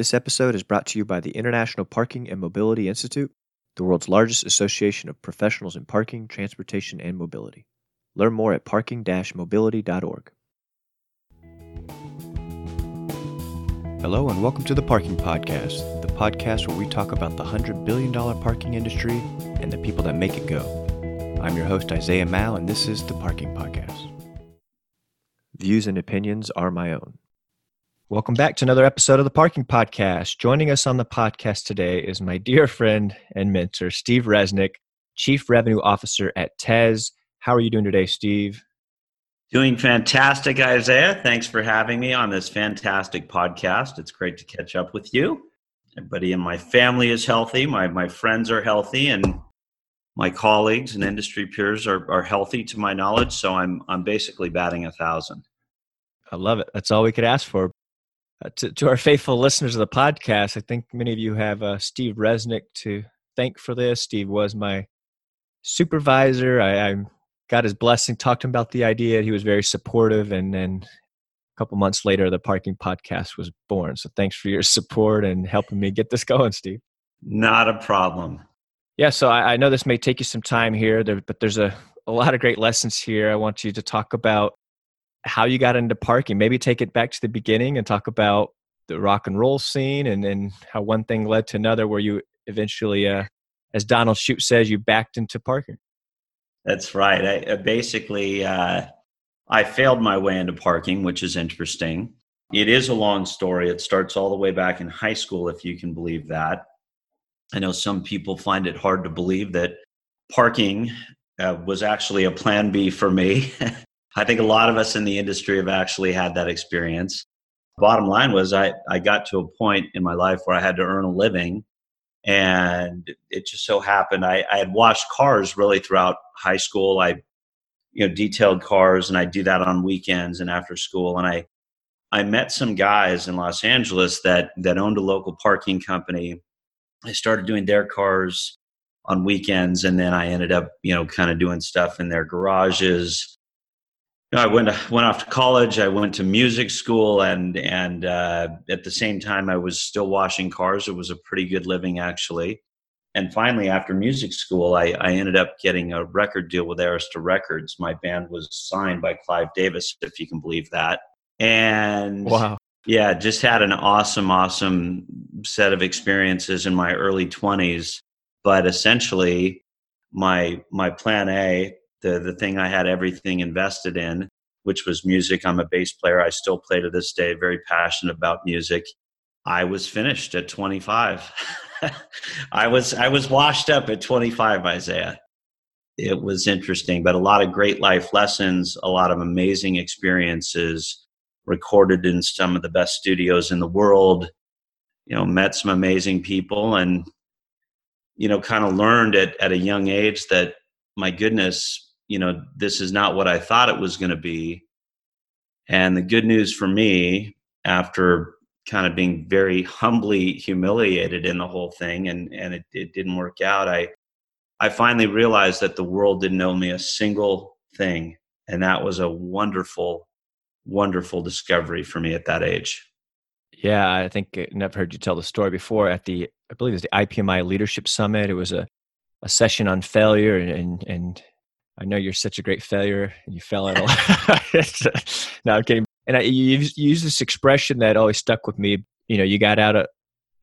This episode is brought to you by the International Parking and Mobility Institute, the world's largest association of professionals in parking, transportation, and mobility. Learn more at parking mobility.org. Hello, and welcome to the Parking Podcast, the podcast where we talk about the $100 billion parking industry and the people that make it go. I'm your host, Isaiah Mayo, and this is the Parking Podcast. Views and opinions are my own. Welcome back to another episode of the Parking Podcast. Joining us on the podcast today is my dear friend and mentor, Steve Resnick, Chief Revenue Officer at Tez. How are you doing today, Steve? Doing fantastic, Isaiah. Thanks for having me on this fantastic podcast. It's great to catch up with you. Everybody in my family is healthy. My, my friends are healthy, and my colleagues and industry peers are, are healthy to my knowledge. So I'm, I'm basically batting a thousand. I love it. That's all we could ask for. Uh, to, to our faithful listeners of the podcast, I think many of you have uh, Steve Resnick to thank for this. Steve was my supervisor. I, I, got his blessing, talked to him about the idea. He was very supportive, and then a couple months later, the Parking Podcast was born. So thanks for your support and helping me get this going, Steve. Not a problem. Yeah, so I, I know this may take you some time here, there, but there's a, a lot of great lessons here. I want you to talk about how you got into parking. Maybe take it back to the beginning and talk about the rock and roll scene and, and how one thing led to another where you eventually, uh, as Donald Shoup says, you backed into parking. That's right. I, uh, basically, uh, I failed my way into parking, which is interesting. It is a long story. It starts all the way back in high school, if you can believe that. I know some people find it hard to believe that parking uh, was actually a plan B for me. I think a lot of us in the industry have actually had that experience. Bottom line was I, I got to a point in my life where I had to earn a living. And it just so happened I, I had washed cars really throughout high school. I, you know, detailed cars and I do that on weekends and after school. And I, I met some guys in Los Angeles that, that owned a local parking company. I started doing their cars on weekends and then I ended up, you know, kind of doing stuff in their garages I went went off to college. I went to music school, and and uh, at the same time, I was still washing cars. It was a pretty good living, actually. And finally, after music school, I, I ended up getting a record deal with Arista Records. My band was signed by Clive Davis, if you can believe that. And wow, yeah, just had an awesome, awesome set of experiences in my early twenties. But essentially, my my plan A the the thing I had everything invested in, which was music. I'm a bass player. I still play to this day. Very passionate about music. I was finished at 25. I was I was washed up at 25, Isaiah. It was interesting, but a lot of great life lessons, a lot of amazing experiences recorded in some of the best studios in the world. You know, met some amazing people and you know, kind of learned at, at a young age that my goodness, you know, this is not what I thought it was going to be. And the good news for me, after kind of being very humbly humiliated in the whole thing and, and it, it didn't work out, I, I finally realized that the world didn't owe me a single thing. And that was a wonderful, wonderful discovery for me at that age. Yeah, I think I never heard you tell the story before. At the, I believe it was the IPMI Leadership Summit. It was a, a session on failure, and and I know you're such a great failure and you fell in a lot. no, I'm kidding. And I, you, use this expression that always stuck with me. You know, you got out of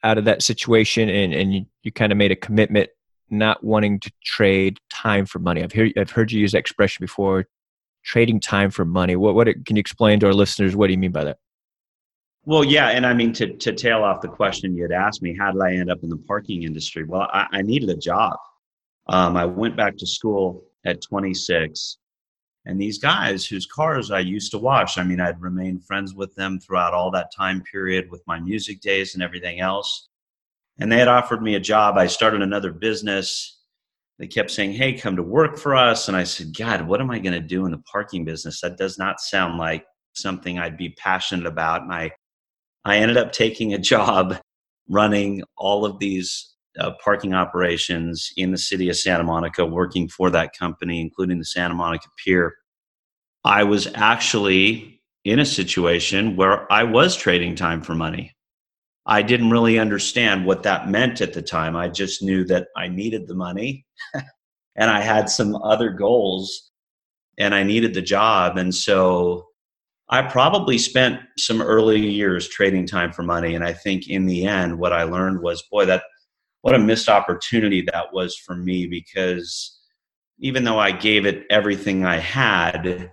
out of that situation and, and you, you kind of made a commitment not wanting to trade time for money. I've heard I've heard you use that expression before, trading time for money. What what can you explain to our listeners? What do you mean by that? Well, yeah, and I mean to to tail off the question you had asked me, how did I end up in the parking industry? Well, I, I needed a job. Um, I went back to school at 26. And these guys whose cars I used to wash, I mean, I'd remained friends with them throughout all that time period with my music days and everything else. And they had offered me a job. I started another business. They kept saying, Hey, come to work for us. And I said, God, what am I going to do in the parking business? That does not sound like something I'd be passionate about. And I, I ended up taking a job running all of these uh, parking operations in the city of Santa Monica, working for that company, including the Santa Monica Pier. I was actually in a situation where I was trading time for money. I didn't really understand what that meant at the time. I just knew that I needed the money and I had some other goals and I needed the job. And so I probably spent some early years trading time for money. And I think in the end, what I learned was, boy, that what a missed opportunity that was for me because even though I gave it everything I had,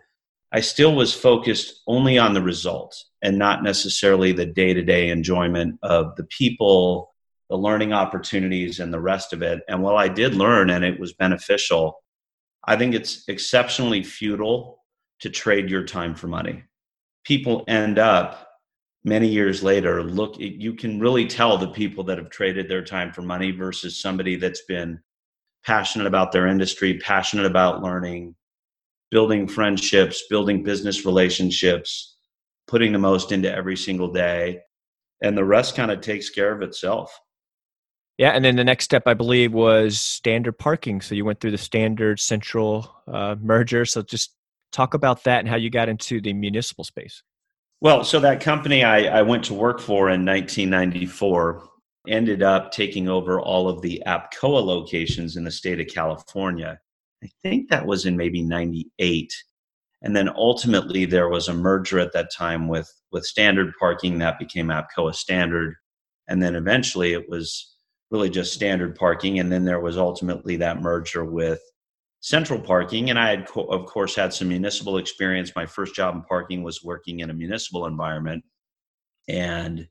I still was focused only on the result and not necessarily the day to day enjoyment of the people, the learning opportunities, and the rest of it. And while I did learn and it was beneficial, I think it's exceptionally futile to trade your time for money. People end up many years later look you can really tell the people that have traded their time for money versus somebody that's been passionate about their industry passionate about learning building friendships building business relationships putting the most into every single day and the rest kind of takes care of itself. Yeah and then the next step i believe was standard parking. So you went through the standard central uh, merger. So just talk about that and how you got into the municipal space well, so that company I, I went to work for in 1994 ended up taking over all of the APCOA locations in the state of California. I think that was in maybe 98. And then ultimately there was a merger at that time with, with standard parking that became APCOA standard. And then eventually it was really just standard parking. And then there was ultimately that merger with central parking and i had co- of course had some municipal experience. My first job in parking was working in a municipal environment and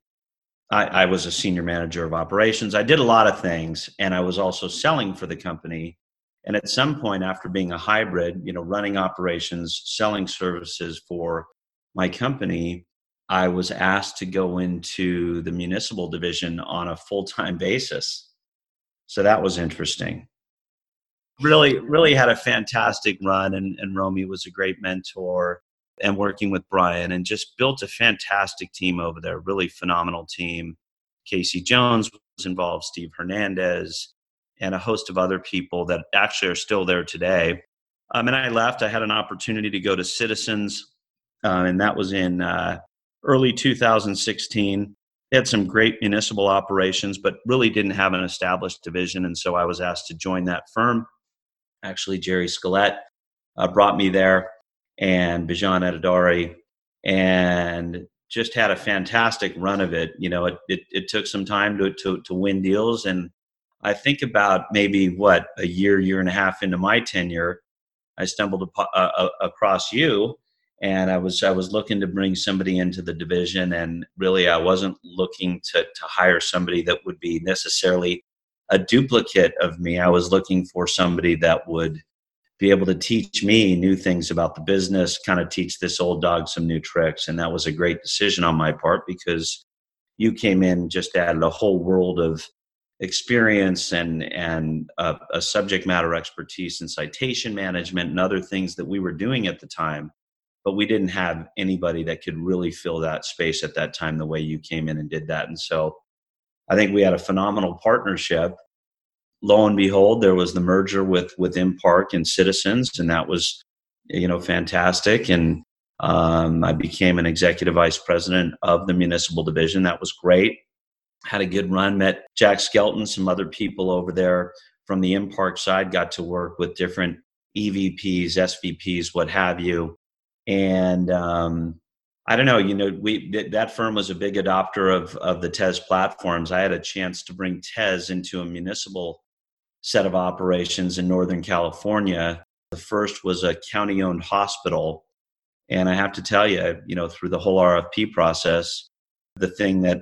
I, I, was a senior manager of operations. I did a lot of things and i was also selling for the company. And at some point after being a hybrid you know running operations selling services for my company i was asked to go into the municipal division on a full-time basis. So that was interesting really, really had a fantastic run, and, and Romy was a great mentor and working with Brian and just built a fantastic team over there, really phenomenal team. Casey Jones was involved, Steve Hernandez, and a host of other people that actually are still there today. Um, and I left. I had an opportunity to go to Citizens, uh, and that was in uh, early 2016. They had some great municipal operations, but really didn't have an established division. And so I was asked to join that firm actually Jerry Skelet uh, brought me there, and Bijan Eghtedari, and just had a fantastic run of it. You know, it, it, it took some time to, to, to win deals. And I think about maybe what, a year, year and a half into my tenure, I stumbled uh, uh, across you and I was I was looking to bring somebody into the division, and really I wasn't looking to to hire somebody that would be necessarily a duplicate of me. I was looking for somebody that would be able to teach me new things about the business, kind of teach this old dog some new tricks. And that was a great decision on my part because you came in just added a whole world of experience and and a, a subject matter expertise in citation management and other things that we were doing at the time but we didn't have anybody that could really fill that space at that time the way you came in and did that and so I think we had a phenomenal partnership. Lo and behold, there was the merger with with Impark and Citizens, and that was you know fantastic. And um, I became an executive vice president of the municipal division. That was great. Had a good run. Met Jack Skelton, some other people over there from the Impark side. Got to work with different EVPs, SVPs, what have you. And um, I don't know. You know, we that firm was a big adopter of of the Tez platforms. I had a chance to bring Tez into a municipal set of operations in Northern California. The first was a county-owned hospital, and I have to tell you, you know, through the whole RFP process, the thing that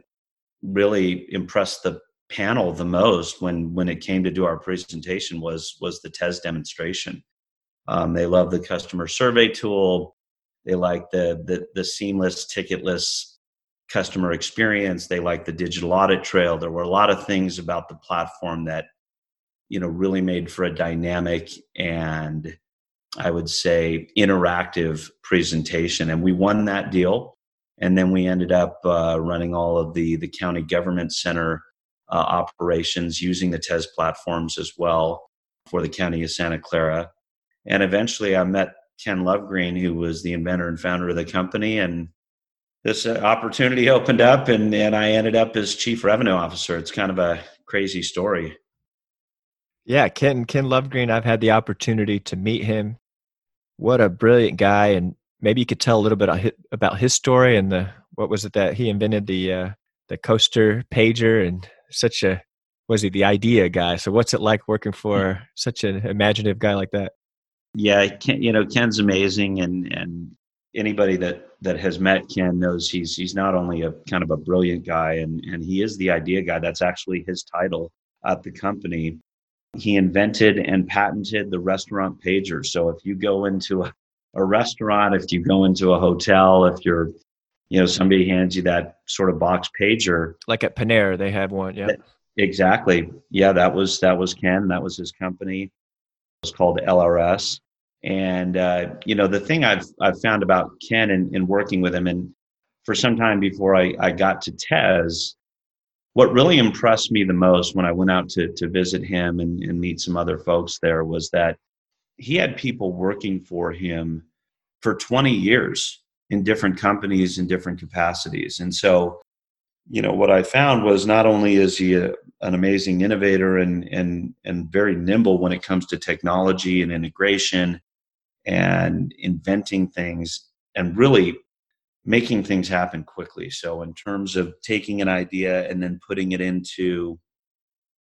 really impressed the panel the most when when it came to do our presentation was was the Tez demonstration. Um, they love the customer survey tool they like the, the, the seamless ticketless customer experience. They like the digital audit trail. There were a lot of things about the platform that, you know, really made for a dynamic and I would say interactive presentation. And we won that deal. And then we ended up uh, running all of the, the county government center uh, operations using the Tez platforms as well for the county of Santa Clara. And eventually I met Ken Lovegreen, who was the inventor and founder of the company, and this uh, opportunity opened up and, and I ended up as chief revenue officer. It's kind of a crazy story. Yeah, Ken Ken Lovegreen, I've had the opportunity to meet him. What a brilliant guy and maybe you could tell a little bit about his story and the what was it that he invented the uh, the coaster pager and such a was he the idea guy so what's it like working for such an imaginative guy like that yeah Ken, you know ken's amazing and and anybody that that has met ken knows he's he's not only a kind of a brilliant guy and and he is the idea guy. That's actually his title at the company. He invented and patented the restaurant pager. So if you go into a, a restaurant if you go into a hotel if you're you know somebody hands you that sort of box pager. Like at panera they have one yeah. Exactly. Yeah that was that was ken. That was his company was called lrs and uh, you know the thing i've i've found about ken and, and working with him and for some time before i, I got to tez what really impressed me the most when i went out to, to visit him and, and meet some other folks there was that he had people working for him for 20 years in different companies in different capacities. And so, you know, what I found was not only is he a, an amazing innovator and and and very nimble when it comes to technology and integration and inventing things and really making things happen quickly. So in terms of taking an idea and then putting it into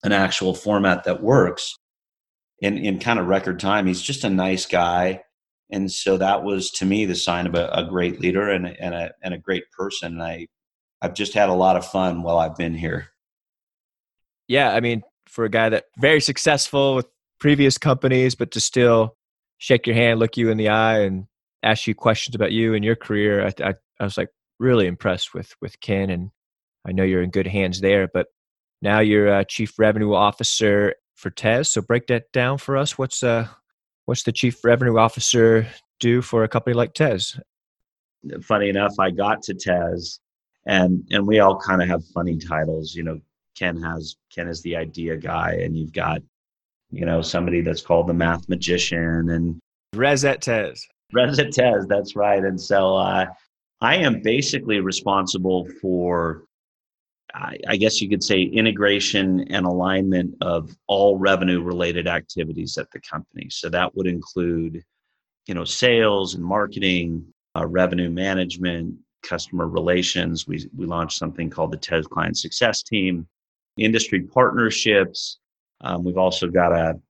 an actual format that works in in kind of record time, he's just a nice guy. And so that was to me the sign of a, a great leader and, and, a, and a great person. And i i've just had a lot of fun while i've been here yeah i mean for a guy that very successful with previous companies but to still shake your hand look you in the eye and ask you questions about you and your career i, I, I was like really impressed with with ken and i know you're in good hands there but now you're a chief revenue officer for tez so break that down for us what's uh what's the chief revenue officer do for a company like Tez? Funny enough, I got to Tez, and and we all kind of have funny titles. You know, Ken has Ken is the idea guy, and you've got you know somebody that's called the math magician and Reset Tez. That's right. And so uh, I am basically responsible for I guess you could say integration and alignment of all revenue related activities at the company. So that would include, you know, sales and marketing, uh, revenue management, customer relations. We, we launched something called the Tez Client Success Team, industry partnerships. Um, we've also got a,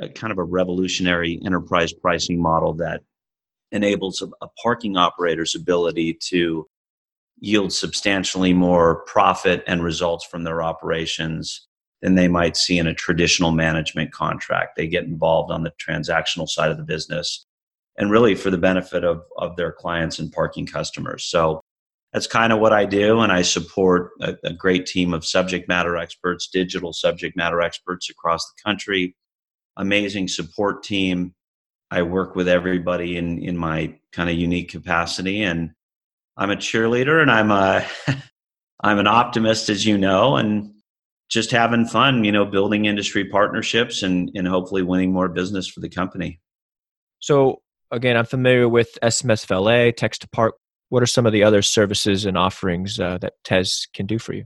a, kind of a revolutionary enterprise pricing model that enables a, a parking operator's ability to yield substantially more profit and results from their operations than they might see in a traditional management contract. They get involved on the transactional side of the business and really for the benefit of, of their clients and parking customers. So that's kind of what I do. And I support a, a great team of subject matter experts, digital subject matter experts across the country, amazing support team. I work with everybody in, in my kind of unique capacity and I'm a cheerleader and I'm a I'm an optimist, as you know, and just having fun, you know, building industry partnerships and and hopefully winning more business for the company. So again, I'm familiar with SMS Valet, Text to Park. What are some of the other services and offerings uh, that Tez can do for you?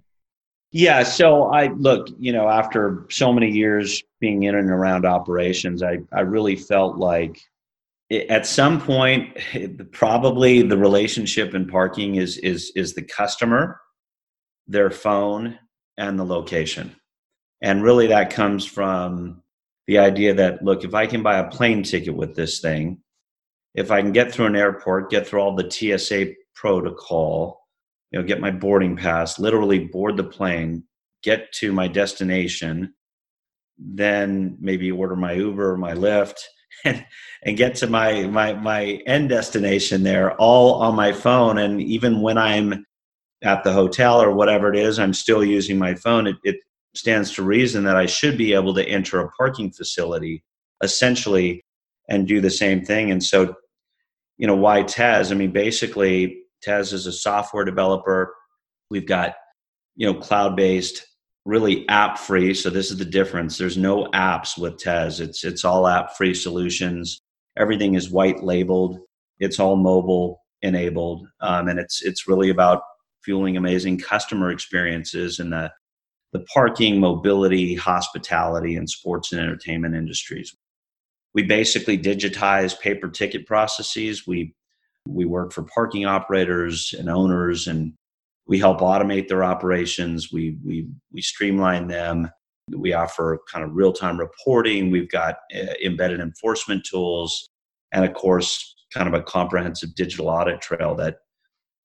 Yeah, so I look, you know, after so many years being in and around operations, I I really felt like at some point probably the relationship in parking is is is the customer their phone and the location and really that comes from the idea that look if i can buy a plane ticket with this thing if i can get through an airport get through all the tsa protocol you know get my boarding pass literally board the plane get to my destination then maybe order my uber or my lyft and, and get to my my my end destination there all on my phone. And even when i'm at the hotel or whatever it is i'm still using my phone. It, it stands to reason that i should be able to enter a parking facility essentially and do the same thing. And so you know why tez i mean basically tez is a software developer we've got you know cloud based really app free. So this is the difference. There's no apps with Tez. It's it's all app free solutions. Everything is white labeled. It's all mobile enabled, um, and it's it's really about fueling amazing customer experiences in the the parking, mobility, hospitality, and sports and entertainment industries. We basically digitize paper ticket processes. We we work for parking operators and owners, and we help automate their operations. We we we streamline them. We offer kind of real time reporting. We've got uh, embedded enforcement tools, and of course, kind of a comprehensive digital audit trail that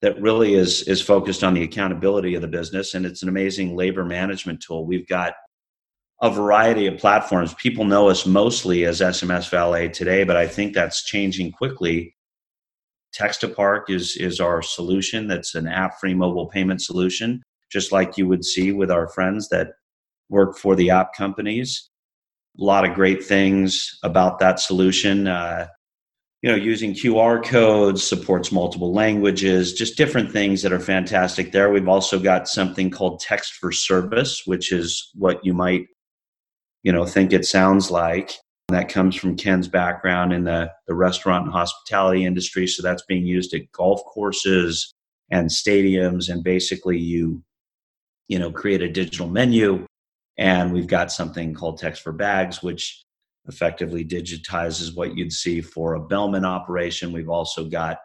that really is is focused on the accountability of the business. And it's an amazing labor management tool. We've got a variety of platforms. People know us mostly as SMS Valet today, but I think that's changing quickly. Text to Park is is our solution. That's an app-free mobile payment solution, just like you would see with our friends that work for the app companies. A lot of great things about that solution. Uh, you know, using QR codes, supports multiple languages, just different things that are fantastic there. We've also got something called text for service, which is what you might, you know, think it sounds like. That comes from Ken's background in the, the restaurant and hospitality industry. So that's being used at golf courses and stadiums. And basically you, you know, create a digital menu. And we've got something called text for bags, which effectively digitizes what you'd see for a Bellman operation. We've also got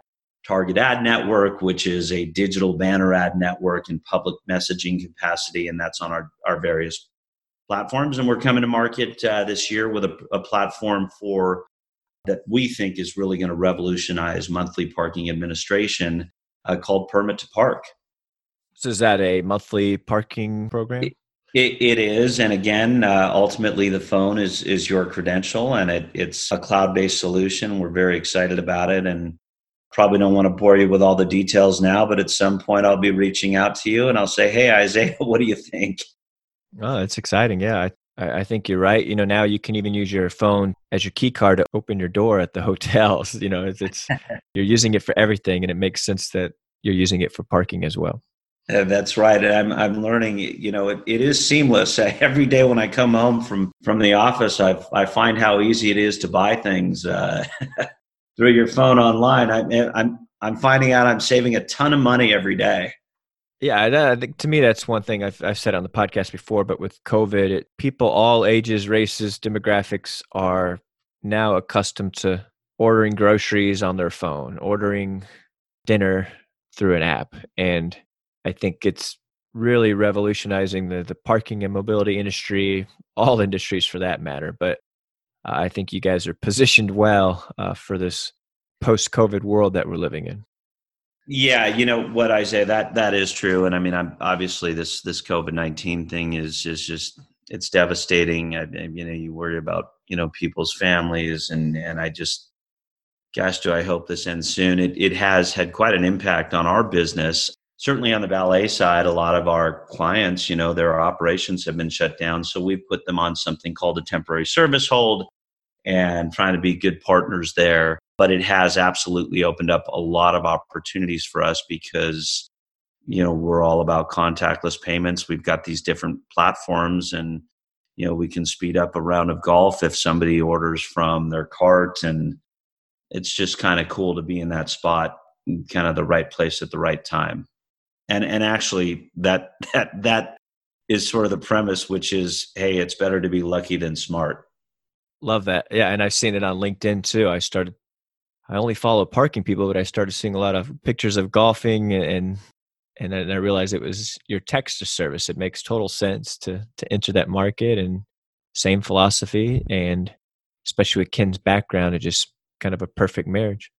Target Ad Network, which is a digital banner ad network in public messaging capacity, and that's on our, our various platforms. And we're coming to market uh, this year with a, a platform for that we think is really going to revolutionize monthly parking administration uh, called Permit to Park. So is that a monthly parking program? It, it is, and again, uh, ultimately, the phone is is your credential, and it, it's a cloud based solution. We're very excited about it, and probably don't want to bore you with all the details now. But at some point, I'll be reaching out to you, and I'll say, "Hey, Isaiah, what do you think?" Oh, it's exciting. Yeah, I, I think you're right. You know, now you can even use your phone as your key card to open your door at the hotels. You know, it's, it's you're using it for everything, and it makes sense that you're using it for parking as well. Uh, that's right. I'm I'm learning. You know, it, it is seamless. Every day when I come home from from the office, I I find how easy it is to buy things uh, through your phone online. I, I'm I'm finding out I'm saving a ton of money every day. Yeah, I think to me that's one thing I've I've said on the podcast before. But with COVID, it, people all ages, races, demographics are now accustomed to ordering groceries on their phone, ordering dinner through an app, and I think it's really revolutionizing the, the parking and mobility industry, all industries for that matter. But uh, I think you guys are positioned well uh, for this post COVID world that we're living in. Yeah, you know what I say that that is true, and I mean, I'm obviously this this COVID nineteen thing is is just it's devastating. I, you know, you worry about you know people's families, and and I just, gosh, do I hope this ends soon. It it has had quite an impact on our business certainly on the valet side, a lot of our clients, you know, their operations have been shut down. So we've put them on something called a temporary service hold and trying to be good partners there. But it has absolutely opened up a lot of opportunities for us because, you know, we're all about contactless payments. We've got these different platforms and, you know, we can speed up a round of golf if somebody orders from their cart. And it's just kind of cool to be in that spot, kind of the right place at the right time and and actually that that that is sort of the premise which is hey it's better to be lucky than smart love that yeah and i've seen it on linkedin too i started i only follow parking people but i started seeing a lot of pictures of golfing and and then i realized it was your text to service it makes total sense to to enter that market and same philosophy and especially with ken's background it just kind of a perfect marriage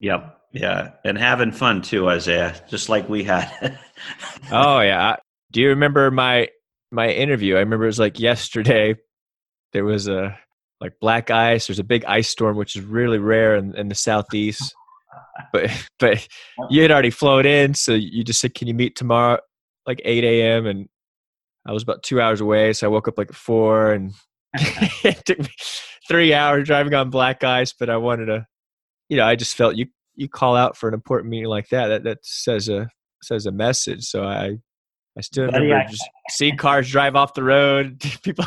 yep yeah, and having fun too, Isaiah, just like we had. oh yeah. Do you remember my my interview? I remember it was like yesterday. There was a like black ice. There's a big ice storm, which is really rare in, in the southeast. But but you had already flown in, so you just said, "Can you meet tomorrow, like 8 a.m.?" And I was about two hours away, so I woke up like at four, and it took me three hours driving on black ice. But I wanted to, you know, I just felt you you call out for an important meeting like that, that that says a says a message. So I I still remember I, just seeing cars drive off the road, people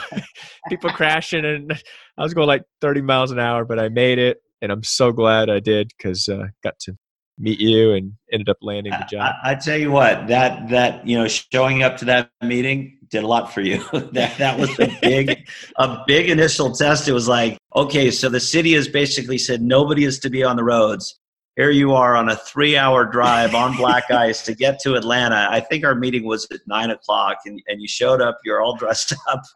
people crashing, and I was going like 30 miles an hour, but I made it, and I'm so glad I did because uh, got to meet you and ended up landing the job. I, I, tell you what, that that you know, showing up to that meeting did a lot for you. that that was a big a big initial test. It was like, okay, so the city has basically said nobody is to be on the roads. Here you are on a three-hour drive on black ice to get to Atlanta. I think our meeting was at nine o'clock, and, and you showed up. You're all dressed up.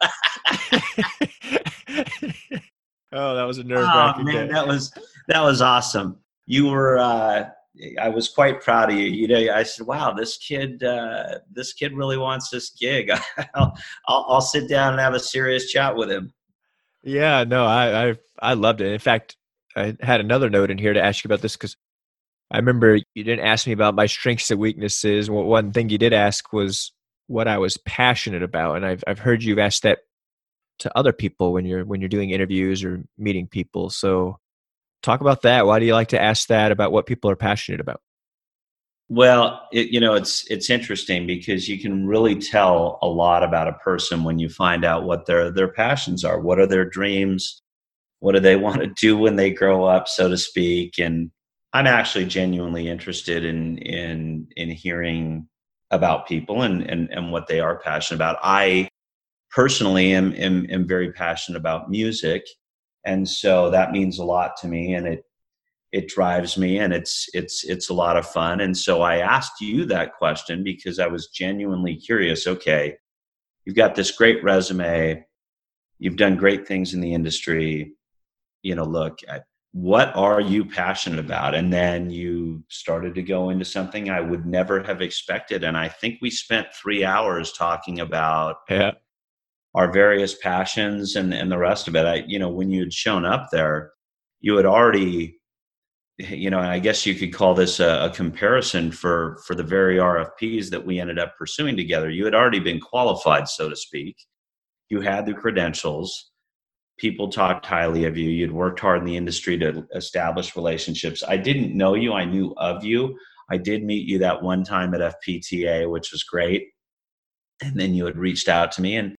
oh, that was a nerve wracking oh, man, day. That was that was awesome. You were. Uh, I was quite proud of you. You know, I said, "Wow, this kid, uh, this kid really wants this gig. I'll, I'll, I'll, sit down and have a serious chat with him." Yeah, no, I, I, I loved it. In fact, I had another note in here to ask you about this because I remember you didn't ask me about my strengths and weaknesses. One thing you did ask was what I was passionate about, and I've, I've heard you've asked that to other people when you're when you're doing interviews or meeting people. So talk about that. Why do you like to ask that about what people are passionate about? Well, it, you know, it's it's interesting because you can really tell a lot about a person when you find out what their their passions are. What are their dreams? What do they want to do when they grow up, so to speak? And I'm actually genuinely interested in in in hearing about people and and and what they are passionate about. I personally am am, am very passionate about music and so that means a lot to me and it it drives me and it's it's it's a lot of fun and so i asked you that question because i was genuinely curious okay you've got this great resume you've done great things in the industry you know look what are you passionate about and then you started to go into something i would never have expected and i think we spent three hours talking about yeah our various passions and, and the rest of it. I, you know, when you had shown up there, you had already, you know, I guess you could call this a, a, comparison for for the very RFPs that we ended up pursuing together. You had already been qualified, so to speak. You had the credentials. People talked highly of you. You'd worked hard in the industry to establish relationships. I didn't know you. I knew of you. I did meet you that one time at FPTA, which was great. And then you had reached out to me and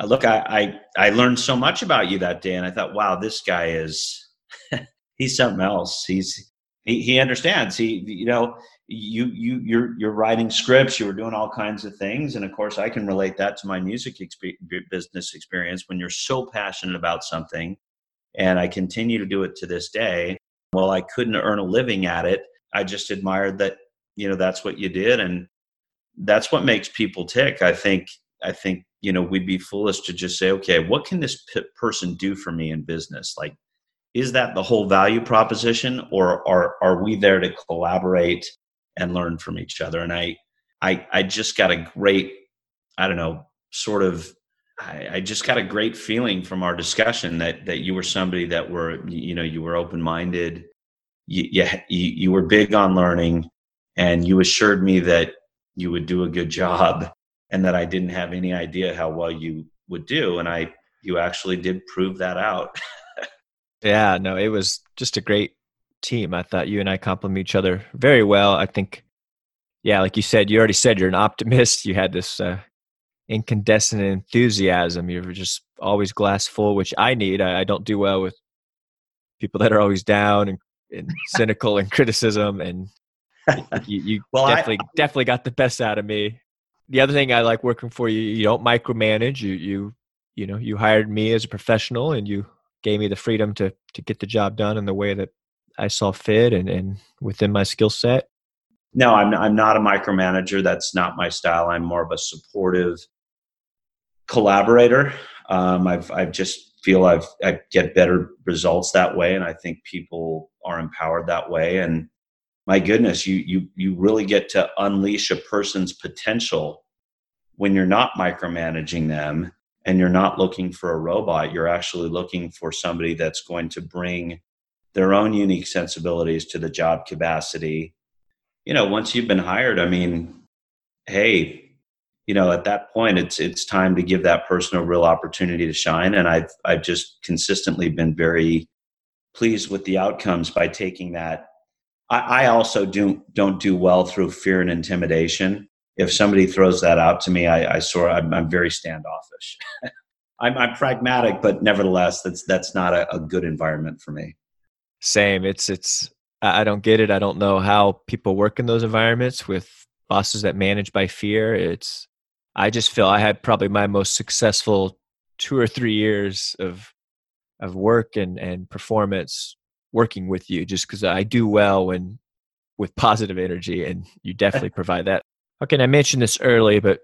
uh, look, I, I, I learned so much about you that day, and I thought, wow, this guy is he's something else. He's he, he understands. He you know you you you're you're writing scripts. You were doing all kinds of things, and of course, I can relate that to my music exp- business experience. When you're so passionate about something, and I continue to do it to this day. Well, I couldn't earn a living at it. I just admired that you know that's what you did, and that's what makes people tick. I think I think you know we'd be foolish to just say okay what can this p- person do for me in business like is that the whole value proposition or are are we there to collaborate and learn from each other and i i i just got a great i don't know sort of I, I just got a great feeling from our discussion that that you were somebody that were you know you were open minded you, you you were big on learning and you assured me that you would do a good job and that I didn't have any idea how well you would do. And I, you actually did prove that out. yeah, no, it was just a great team. I thought you and I complement each other very well. I think, yeah, like you said, you already said you're an optimist. You had this uh, incandescent enthusiasm. You were just always glass full, which I need. I, I don't do well with people that are always down and, and cynical and criticism. And you, you well, definitely I, definitely got the best out of me the other thing I like working for you, you don't micromanage. You you you know you hired me as a professional, and you gave me the freedom to to get the job done in the way that I saw fit and and within my skill set. No, I'm I'm not a micromanager. That's not my style. I'm more of a supportive collaborator. Um, I've I just feel I've I get better results that way, and I think people are empowered that way. And my goodness, you you you really get to unleash a person's potential when you're not micromanaging them and you're not looking for a robot. You're actually looking for somebody that's going to bring their own unique sensibilities to the job capacity. You know, once you've been hired, I mean, hey, you know, at that point, it's it's time to give that person a real opportunity to shine. And I've I've just consistently been very pleased with the outcomes by taking that I, I also do don't do well through fear and intimidation. If somebody throws that out to me, I, I sort I'm, I'm very standoffish. I'm, I'm, pragmatic, but nevertheless, that's that's not a, a good environment for me. Same. It's it's I don't get it. I don't know how people work in those environments with bosses that manage by fear. It's I just feel I had probably my most successful two or three years of of work and and performance working with you just because I do well when with positive energy and you definitely provide that. Okay, and I mentioned this early, but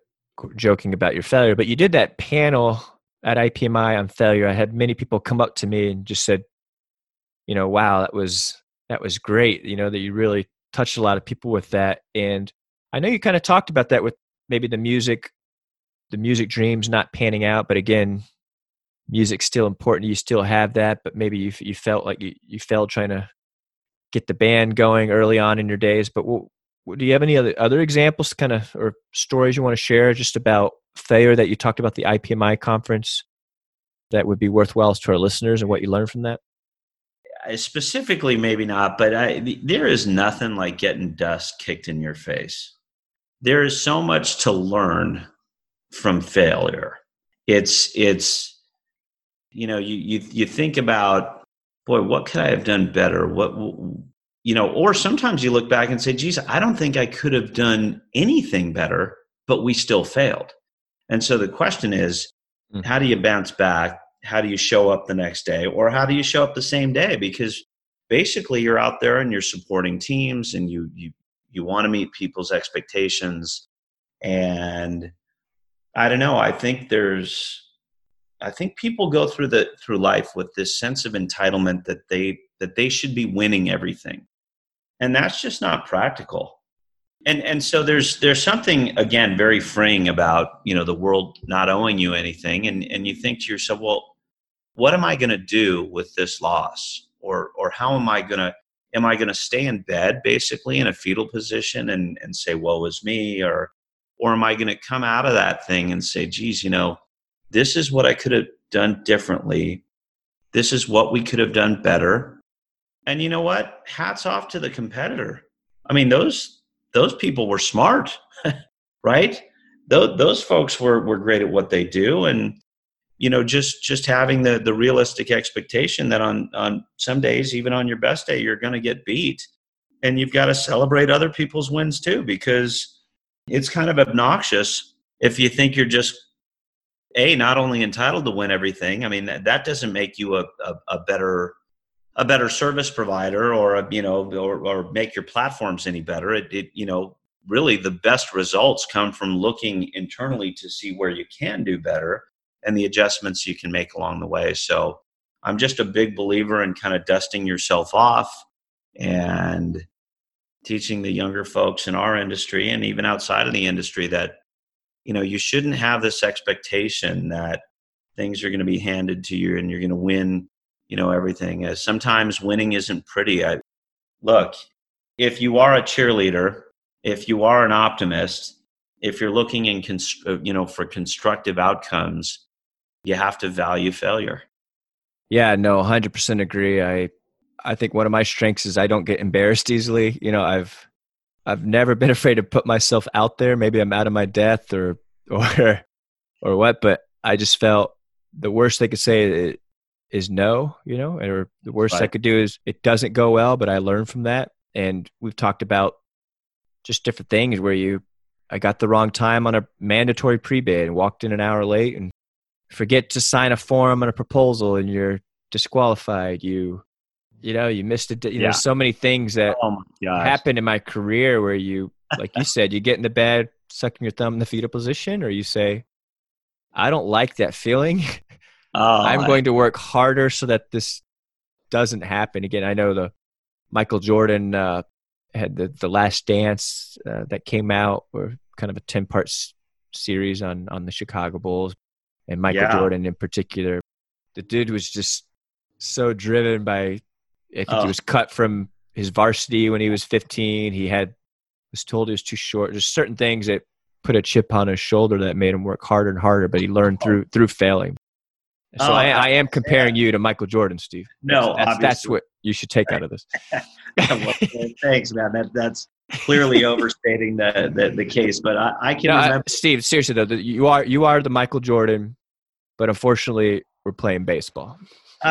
joking about your failure, but you did that panel at IPMI on failure. I had many people come up to me and just said, you know, wow, that was that was great. You know, that you really touched a lot of people with that. And I know you kind of talked about that with maybe the music, the music dreams not panning out, but again, music's still important. You still have that, but maybe you you felt like you, you failed trying to get the band going early on in your days. But what, do you have any other other examples, kind of, or stories you want to share just about failure that you talked about the IPMI conference that would be worthwhile to our listeners and what you learned from that? Specifically, maybe not, but I, there is nothing like getting dust kicked in your face. There is so much to learn from failure. It's it's you know you you you think about boy what could i have done better what you know or sometimes you look back and say geez i don't think i could have done anything better but we still failed. And so the question is mm. how do you bounce back? How do you show up the next day? Or how do you show up the same day? Because basically you're out there and you're supporting teams and you you you want to meet people's expectations. And i don't know i think there's I think people go through the through life with this sense of entitlement that they that they should be winning everything. And that's just not practical. And and so there's there's something again very freeing about, you know, the world not owing you anything and and you think to yourself, well, what am I going to do with this loss? Or or how am I going to am I going to stay in bed basically in a fetal position and and say woe is me or or am I going to come out of that thing and say, geez, you know, this is what I could have done differently. This is what we could have done better. And you know what? Hats off to the competitor. I mean, those those people were smart, right? Those, those folks were, were great at what they do. And, you know, just just having the the realistic expectation that on on some days, even on your best day, you're gonna get beat. And you've got to celebrate other people's wins too, because it's kind of obnoxious if you think you're just a not only entitled to win everything i mean that, that doesn't make you a, a, a, better a better service provider or a, you know or, or make your platforms any better it, it you know really the best results come from looking internally to see where you can do better and the adjustments you can make along the way. So i'm just a big believer in kind of dusting yourself off and teaching the younger folks in our industry and even outside of the industry that you know you shouldn't have this expectation that things are going to be handed to you and you're going to win you know everything is. sometimes winning isn't pretty i look if you are a cheerleader if you are an optimist if you're looking in uh, you know for constructive outcomes you have to value failure yeah no 100% agree i i think one of my strengths is i don't get embarrassed easily you know i've I've never been afraid to put myself out there. Maybe I'm out of my depth or or or what, but I just felt the worst they could say is no, you know, or the worst right. I could do is it doesn't go well, but I learned from that. And we've talked about just different things where you I got the wrong time on a mandatory pre-bid and walked in an hour late and forget to sign a form on a proposal and you're disqualified. You you know you missed it you yeah. know so many things that oh happened in my career where you like you said you get in the bed sucking your thumb in the fetal position or you say i don't like that feeling oh, i'm going to work harder so that this doesn't happen again i know the michael jordan uh, had the, the last dance uh, that came out or kind of a 10 part s- series on on the chicago bulls and michael yeah. jordan in particular the dude was just so driven by I think oh. he was cut from his varsity when he was 15. He had was told he was too short. There's certain things that put a chip on his shoulder that made him work harder and harder, but he learned through through failing. So oh, I, I, am comparing yeah. you to Michael Jordan, Steve. No, that's, that's, what you should take out of this. well, thanks, man. That that's clearly overstating the, the, the case, but I, I can. No, remember- I, Steve, seriously though, you are you are the Michael Jordan, but unfortunately, we're playing baseball.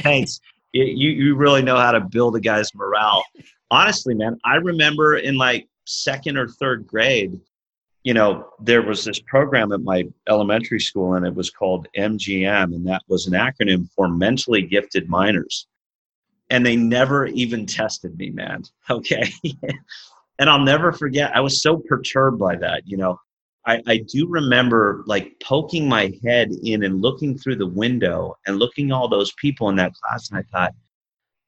Thanks. you you really know how to build a guy's morale. Honestly, man, I remember in like second or third grade, you know, there was this program at my elementary school, and it was called MGM, and that was an acronym for Mentally Gifted Minors. And they never even tested me, man. Okay. and I'll never forget, I was so perturbed by that. You know, I, I do remember like poking my head in and looking through the window and looking all those people in that class, and I thought,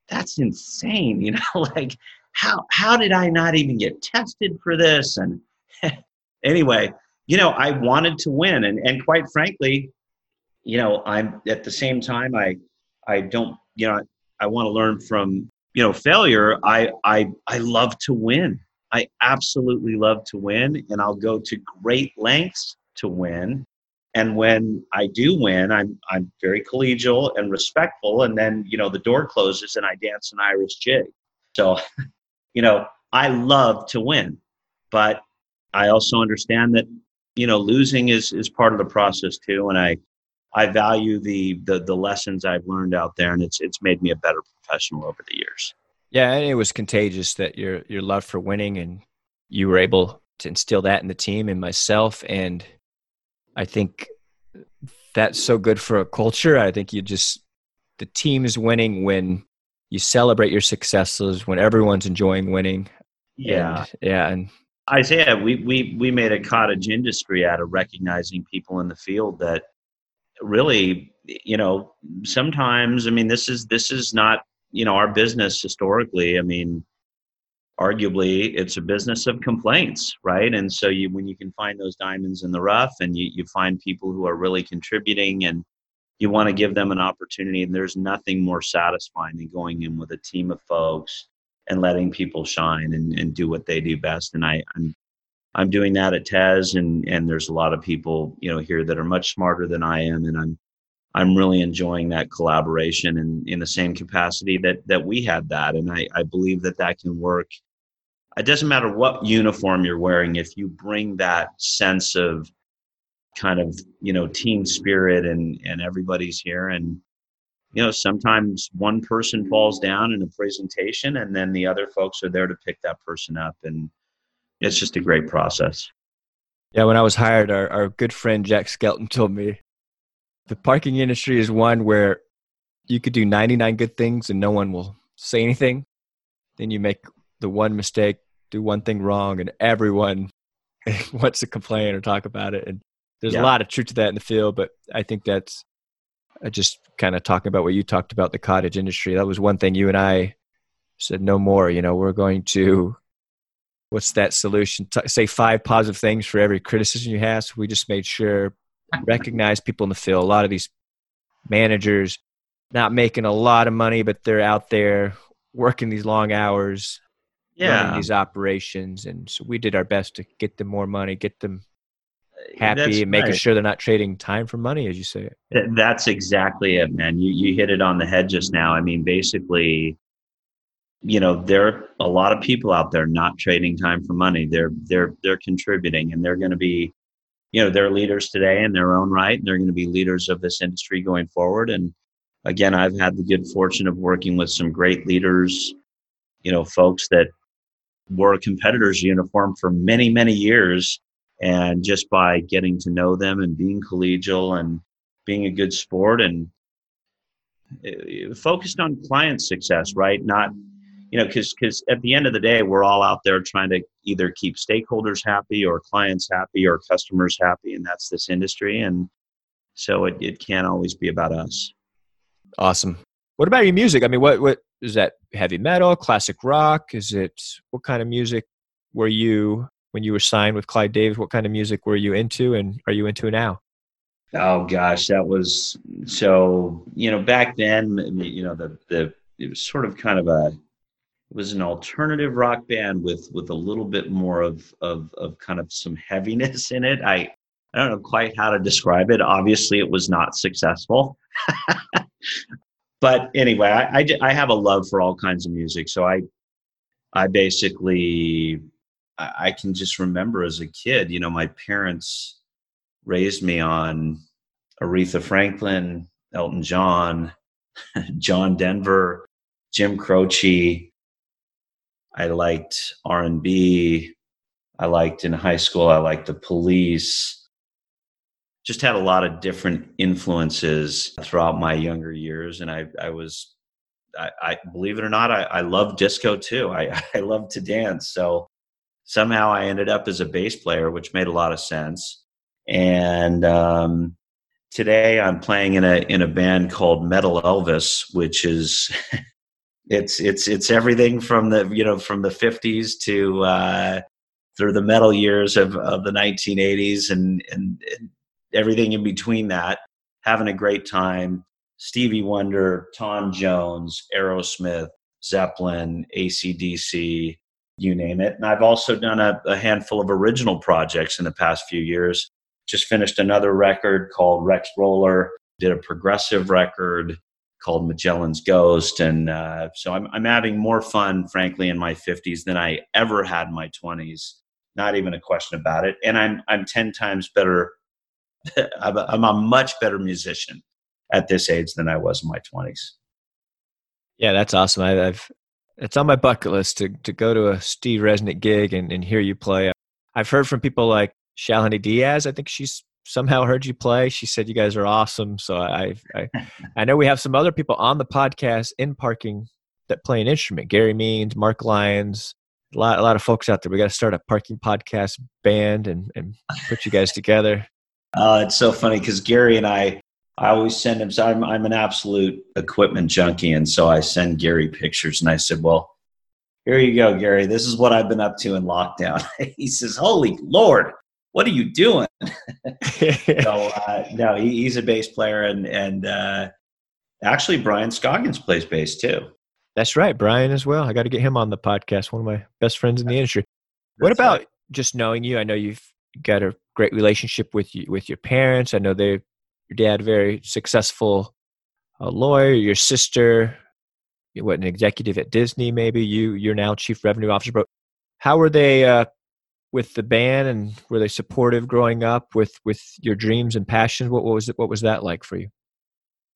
that's insane. You know, like how how did I not even get tested for this? And anyway, you know, I wanted to win, and and quite frankly, you know, I'm at the same time I I don't you know I want to learn from you know failure. I I I love to win. I absolutely love to win, and I'll go to great lengths to win. And when I do win, I'm I'm very collegial and respectful. And then you know the door closes and I dance an Irish jig. So, you know, I love to win, but I also understand that you know losing is is part of the process too. And I I value the the the lessons I've learned out there, and it's it's made me a better professional over the years. Yeah, and it was contagious that your your love for winning and you were able to instill that in the team and myself and I think that's so good for a culture. I think you just the team is winning when you celebrate your successes, when everyone's enjoying winning. Yeah. And, yeah, and Isaiah, we we we made a cottage industry out of recognizing people in the field that really, you know, sometimes I mean this is this is not you know, our business historically, I mean, arguably it's a business of complaints, right? And so you when you can find those diamonds in the rough and you, you find people who are really contributing and you want to give them an opportunity and there's nothing more satisfying than going in with a team of folks and letting people shine and, and do what they do best. And I, I'm I'm doing that at Tez and and there's a lot of people, you know, here that are much smarter than I am and I'm I'm really enjoying that collaboration and in the same capacity that that we had that. And I, I believe that that can work. It doesn't matter what uniform you're wearing if you bring that sense of kind of you know team spirit and and everybody's here and you know sometimes one person falls down in a presentation and then the other folks are there to pick that person up and it's just a great process yeah when i was hired our, our good friend jack skelton told me the parking industry is one where you could do 99 good things and no one will say anything. Then you make the one mistake, do one thing wrong, and everyone wants to complain or talk about it. And there's yeah. a lot of truth to that in the field, but I think that's Uh, just kind of talking about what you talked about the cottage industry. That was one thing you and I said no more. You know, we're going to what's that solution? T- say five positive things for every criticism you have. So we just made sure recognize people in the field. A lot of these managers not making a lot of money, but they're out there working these long hours, yeah. running these operations. And so we did our best to get them more money, get them happy, and making right. sure they're not trading time for money, as you say. That's exactly it, man. You you hit it on the head just now. I mean, basically, you know, there are a lot of people out there not trading time for money. They're they're they're contributing, and they're going to be you know they're leaders today in their own right and they're going to be leaders of this industry going forward and again i've had the good fortune of working with some great leaders you know folks that wore a competitor's uniform for many many years and just by getting to know them and being collegial and being a good sport and uh, focused on client success right? Not you know because because at the end of the day we're all out there trying to either keep stakeholders happy or clients happy or customers happy and that's this industry and so it, it can't always be about us. Awesome. What about your music? I mean what what is that heavy metal classic rock? Is it what kind of music were you when you were signed with Clive Davis what kind of music were you into and are you into now oh gosh that was so you know back then you know the the it was sort of kind of a it was an alternative rock band with with a little bit more of of of kind of some heaviness in it. I I don't know quite how to describe it. Obviously, it was not successful. but anyway, I, I, I have a love for all kinds of music. So I I basically I, I can just remember as a kid, you know, my parents raised me on Aretha Franklin, Elton John, John Denver, Jim Croce. I liked R and B. I liked in high school. I liked the Police. Just had a lot of different influences throughout my younger years, and I, I was, I, I believe it or not, I, I love disco too. I, I love to dance. So somehow I ended up as a bass player, which made a lot of sense. And um, today I'm playing in a in a band called Metal Elvis, which is it's it's it's everything from the you know from the 50s to uh, through the metal years of, of the 1980s and, and, and everything in between that. Having a great time. Stevie Wonder, Tom Jones, Aerosmith, Zeppelin, ACDC, you name it. And I've also done a, a handful of original projects in the past few years just finished another record called Rex Roller, did a progressive record called Magellan's Ghost. And uh, so I'm, I'm having more fun, frankly, in my 50s than I ever had in my 20s. Not even a question about it. And I'm, I'm 10 times better. I'm, a, I'm a much better musician at this age than I was in my 20s. Yeah, that's awesome. I, have it's on my bucket list to to go to a Steve Resnick gig and, and hear you play. I've heard from people like Shalini Diaz. I think she's somehow heard you play. She said you guys are awesome. So I, I, I know we have some other people on the podcast in parking that play an instrument. Gary Means, Mark Lyons, a lot, a lot of folks out there. We got to start a parking podcast band and, and put you guys together. Uh, it's so funny because Gary and I, I always send him. So I'm, I'm an absolute equipment junkie, and so I send Gary pictures, and I said, "Well, here you go, Gary. This is what I've been up to in lockdown." he says, "Holy Lord, what are you doing? so uh, no, he, he's a bass player, and and uh, actually Brian Scoggins plays bass too. That's right, Brian as well. I got to get him on the podcast. One of my best friends in the industry. That's what about right. just knowing you? I know you've got a great relationship with you, with your parents. I know they, your dad, very successful uh, lawyer. Your sister, what an executive at Disney, maybe you. You're now chief revenue officer. But how were they uh, with the band and were they supportive growing up with with your dreams and passions what, what was it what was that like for you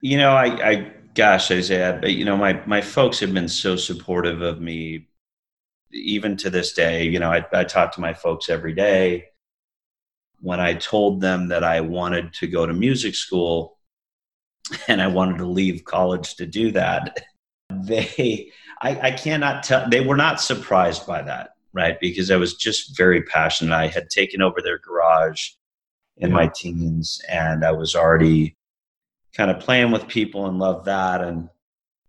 you know i i gosh isaiah but you know my my folks have been so supportive of me even to this day you know i, I talk to my folks every day when i told them that i wanted to go to music school and i wanted to leave college to do that they i, I cannot tell they were not surprised by that right? Because I was just very passionate. I had taken over their garage in yeah. my teens and I was already kind of playing with people and loved that. And,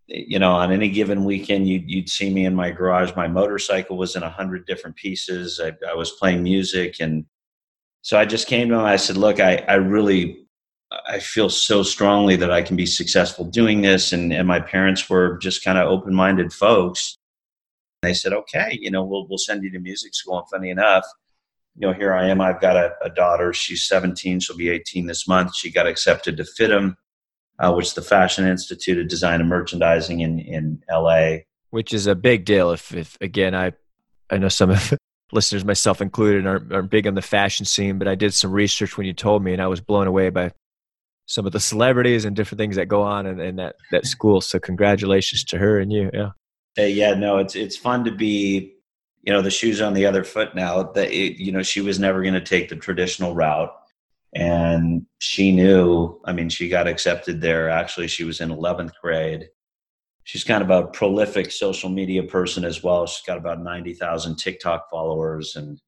you know, on any given weekend, you'd, you'd see me in my garage. My motorcycle was in a hundred different pieces. I, I was playing music. And so I just came to him. I said, look, I, I really, I feel so strongly that I can be successful doing this. And, and my parents were just kind of open minded folks they said, okay, you know, we'll, we'll send you to music school. And funny enough, you know, here I am. I've got a, a daughter. She's 17. She'll be 18 this month. She got accepted to FIDM, uh, which is the Fashion Institute of Design and Merchandising in, in LA. Which is a big deal. If, if again, I, I know some of listeners, myself included, aren't, aren't big on the fashion scene, but I did some research when you told me, and I was blown away by some of the celebrities and different things that go on in, in that, that school. So congratulations to her and you. Yeah. Hey, yeah, no, it's it's fun to be, you know, the shoes on the other foot now. That you know, she was never going to take the traditional route, and she knew. I mean, she got accepted there. Actually, she was in eleventh grade. She's kind of a prolific social media person as well. She's got about ninety thousand TikTok followers, and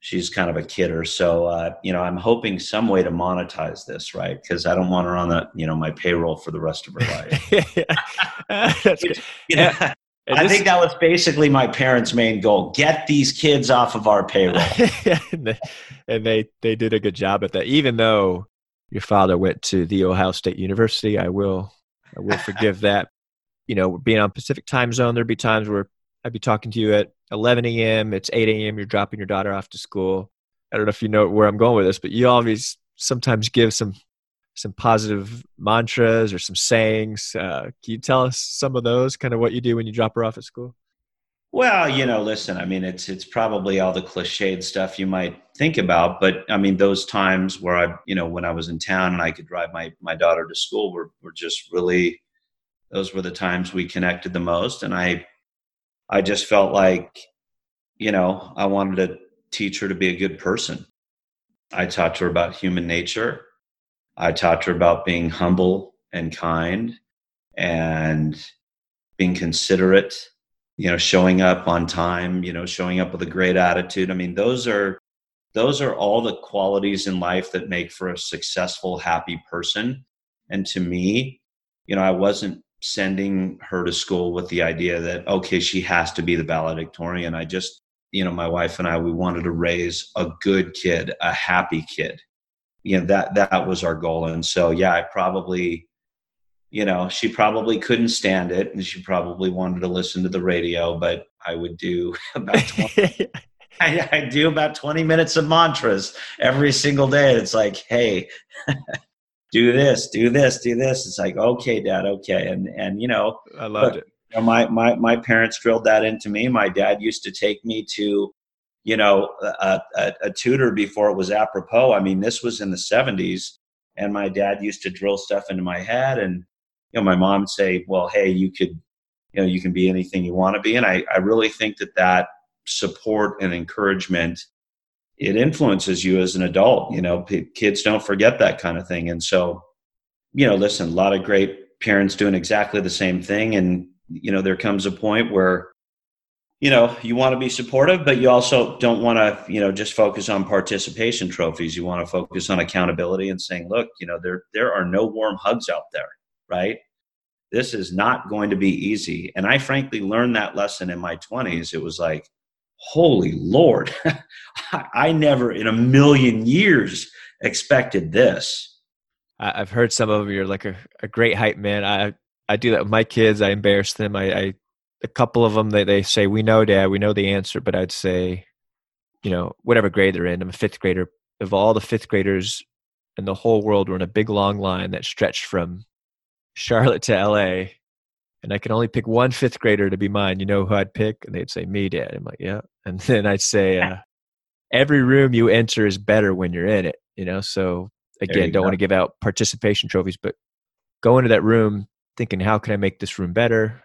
she's kind of a kidder. So, uh, you know, I'm hoping some way to monetize this, right? Because I don't want her on the, you know, my payroll for the rest of her life. That's good. Yeah. I think that was basically my parents' main goal: get these kids off of our payroll. and, they, and they they did a good job at that. Even though your father went to the Ohio State University, I will I will forgive that. You know, being on Pacific time zone, there'd be times where I'd be talking to you at 11 a.m. It's 8 a.m. You're dropping your daughter off to school. I don't know if you know where I'm going with this, but you always sometimes give some some positive mantras or some sayings. Uh, can you tell us some of those? Kind of what you do when you drop her off at school? Well, you know, listen. I mean, it's it's probably all the cliched stuff you might think about, but I mean, those times where I, you know, when I was in town and I could drive my my daughter to school were were just really those were the times we connected the most and i i just felt like you know i wanted to teach her to be a good person. I taught her about human nature. I taught her about being humble and kind and being considerate you know showing up on time you know showing up with a great attitude. I mean those are those are all the qualities in life that make for a successful happy person. And to me you know i wasn't sending her to school with the idea that okay she has to be the valedictorian. I just you know my wife and i we wanted to raise a good kid a happy kid. You know that that was our goal. And so yeah i probably you know she probably couldn't stand it and she probably wanted to listen to the radio but i would do about 20, I, I do about 20 minutes of mantras every single day. And it's like hey do this do this do this. It's like okay dad okay. And and you know i loved it. you know, my my my parents drilled that into me. My dad used to take me to you know a, a, a tutor before it was apropos. I mean this was in the 70s and my dad used to drill stuff into my head. And you know, my mom would say, well, hey, you could, you know, you can be anything you want to be. And I, I really think that that support and encouragement, it influences you as an adult. You know, p- kids don't forget that kind of thing. And so, you know, listen, a lot of great parents doing exactly the same thing. And, you know, there comes a point where, you know, you want to be supportive, but you also don't want to, you know, just focus on participation trophies. You want to focus on accountability and saying, look, you know, there there are no warm hugs out there right? This is not going to be easy. And I frankly learned that lesson in my 20s. It was like, holy Lord, I never in a million years expected this. I've heard some of. You're like a, a great hype man. I I do that with my kids. I embarrass them. I, I a couple of them they they say we know, Dad, we know the answer. But I'd say, you know, whatever grade they're in. I'm a fifth grader. Of all the fifth graders in the whole world, we're in a big long line that stretched from Charlotte to LA and I could only pick one fifth grader to be mine, you know who I'd pick? And they'd say, Me, Dad. I'm like, Yeah. And then I'd say, uh, Every room you enter is better when you're in it, you know? So again, don't go. want to give out participation trophies, but go into that room thinking, How can I make this room better?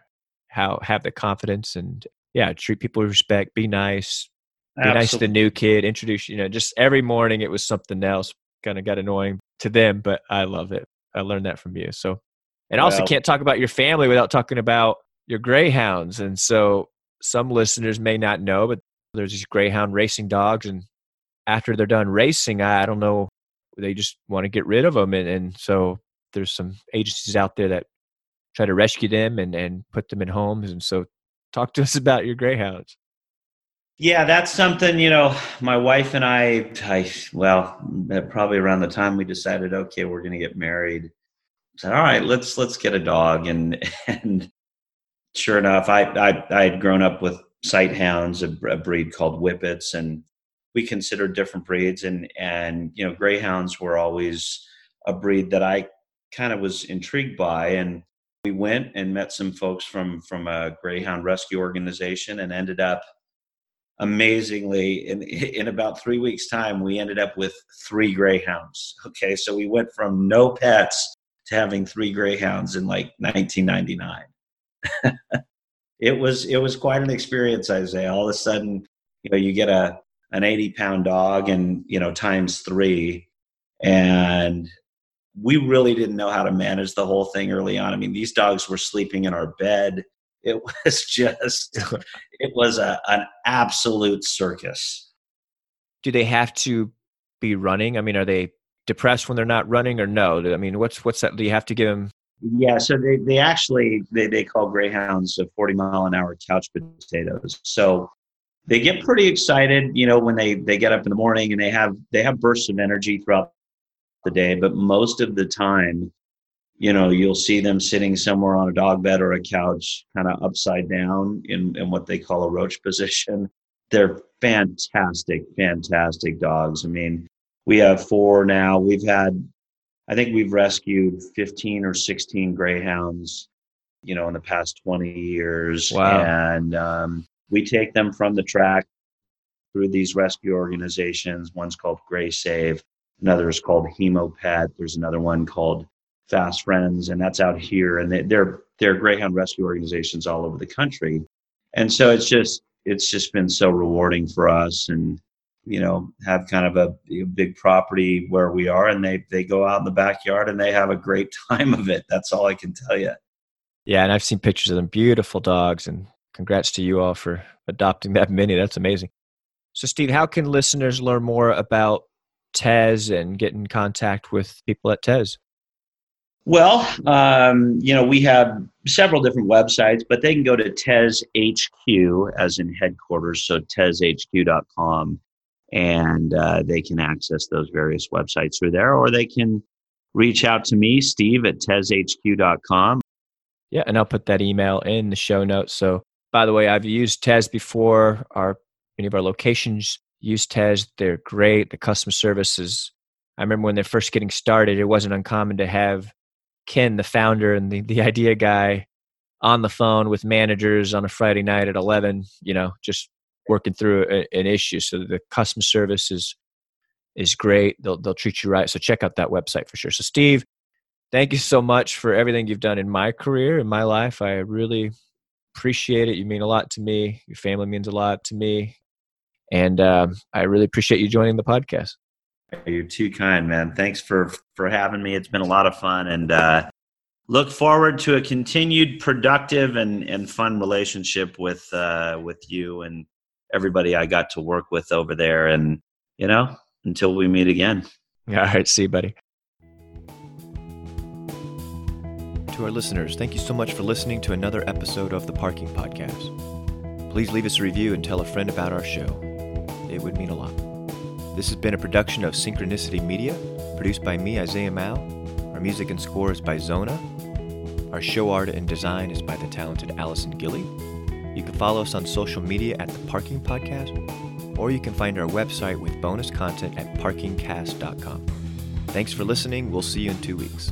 How have the confidence and yeah, treat people with respect, be nice, be Absolutely. nice to the new kid, introduce, you know, just every morning it was something else. Kind of got annoying to them, but I love it. I learned that from you. So and well, also can't talk about your family without talking about your greyhounds. And so some listeners may not know, but there's these greyhound racing dogs, and after they're done racing, I don't know, they just want to get rid of them. And, and so there's some agencies out there that try to rescue them and, and put them in homes. And so talk to us about your greyhounds. Yeah, that's something, you know, my wife and I, I well, probably around the time we decided, okay, we're going to get married, said, "All right, let's let's get a dog." And and sure enough, I I, I had grown up with sight hounds, a, a breed called Whippets, and we considered different breeds. And and you know, greyhounds were always a breed that I kind of was intrigued by. And we went and met some folks from from a greyhound rescue organization, and ended up amazingly in in about three weeks time we ended up with three greyhounds okay so we went from no pets to having three greyhounds in like 1999 it was it was quite an experience i say all of a sudden you know you get a an 80 pound dog and you know times three and we really didn't know how to manage the whole thing early on. I mean these dogs were sleeping in our bed. It was just it was a, an absolute circus. Do they have to be running? I mean are they depressed when they're not running or no? I mean, what's what's that? Do you have to give them? Yeah, so they, they actually they, they call greyhounds a 40 mile an hour couch potatoes. So they get pretty excited, you know, when they they get up in the morning and they have they have bursts of energy throughout the day, but most of the time, you know, you'll see them sitting somewhere on a dog bed or a couch, kind of upside down in, in what they call a roach position. They're fantastic, fantastic dogs. I mean, we have four now. We've had, I think we've rescued 15 or 16 greyhounds, you know, in the past 20 years. Wow. And um, we take them from the track through these rescue organizations. One's called Grey Save, another is called Hemopet. There's another one called Fast Friends, and that's out here, and they, they're they're Greyhound rescue organizations all over the country, and so it's just it's just been so rewarding for us, and you know have kind of a, a big property where we are, and they they go out in the backyard and they have a great time of it. That's all I can tell you. Yeah, and I've seen pictures of them, beautiful dogs, and congrats to you all for adopting that mini. That's amazing. So, Steve, how can listeners learn more about Tez and get in contact with people at Tez? Well, um, you know, we have several different websites, but they can go to Tez HQ as in headquarters, so tezhq.com, and uh, they can access those various websites through there, or they can reach out to me, Steve at tezhq.com. Yeah, and I'll put that email in the show notes. So, by the way, I've used Tez before. Our many of our locations use Tez. They're great. The customer service is. I remember when they're first getting started, it wasn't uncommon to have Ken, the founder and the, the idea guy, on the phone with managers on a Friday night at 11, you know, just working through a, an issue. So the customer service is is great. They'll they'll treat you right. So check out that website for sure. So Steve, thank you so much for everything you've done in my career in my life. I really appreciate it. You mean a lot to me. Your family means a lot to me, and um, I really appreciate you joining the podcast. You're too kind, man. Thanks for for having me. It's been a lot of fun, and uh, look forward to a continued productive and and fun relationship with uh, with you and everybody I got to work with over there. And you know, until we meet again. All right, see you, buddy. To our listeners, thank you so much for listening to another episode of the Parking Podcast. Please leave us a review and tell a friend about our show. It would mean a lot. This has been a production of Synchronicity Media, produced by me, Isaiah Mayo. Our music and score is by Zona. Our show art and design is by the talented Allison Gilly. You can follow us on social media at the Parking Podcast, or you can find our website with bonus content at parkingcast.com. Thanks for listening. We'll see you in two weeks.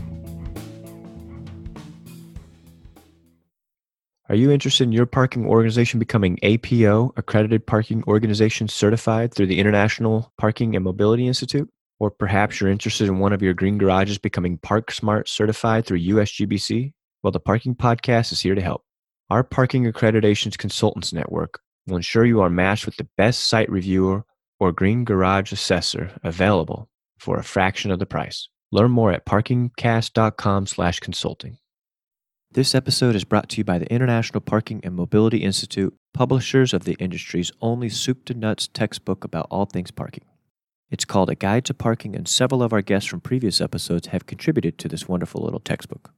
Are you interested in your parking organization becoming APO, Accredited Parking Organization Certified through the International Parking and Mobility Institute? Or perhaps you're interested in one of your green garages becoming ParkSmart certified through USGBC? Well, the Parking Podcast is here to help. Our Parking Accreditations Consultants Network will ensure you are matched with the best site reviewer or green garage assessor available for a fraction of the price. Learn more at parkingcast.com/consulting. This episode is brought to you by the International Parking and Mobility Institute, publishers of the industry's only soup to nuts textbook about all things parking. It's called A Guide to Parking, and several of our guests from previous episodes have contributed to this wonderful little textbook.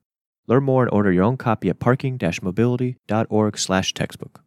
Learn more and order your own copy at parking-mobility.org/textbook.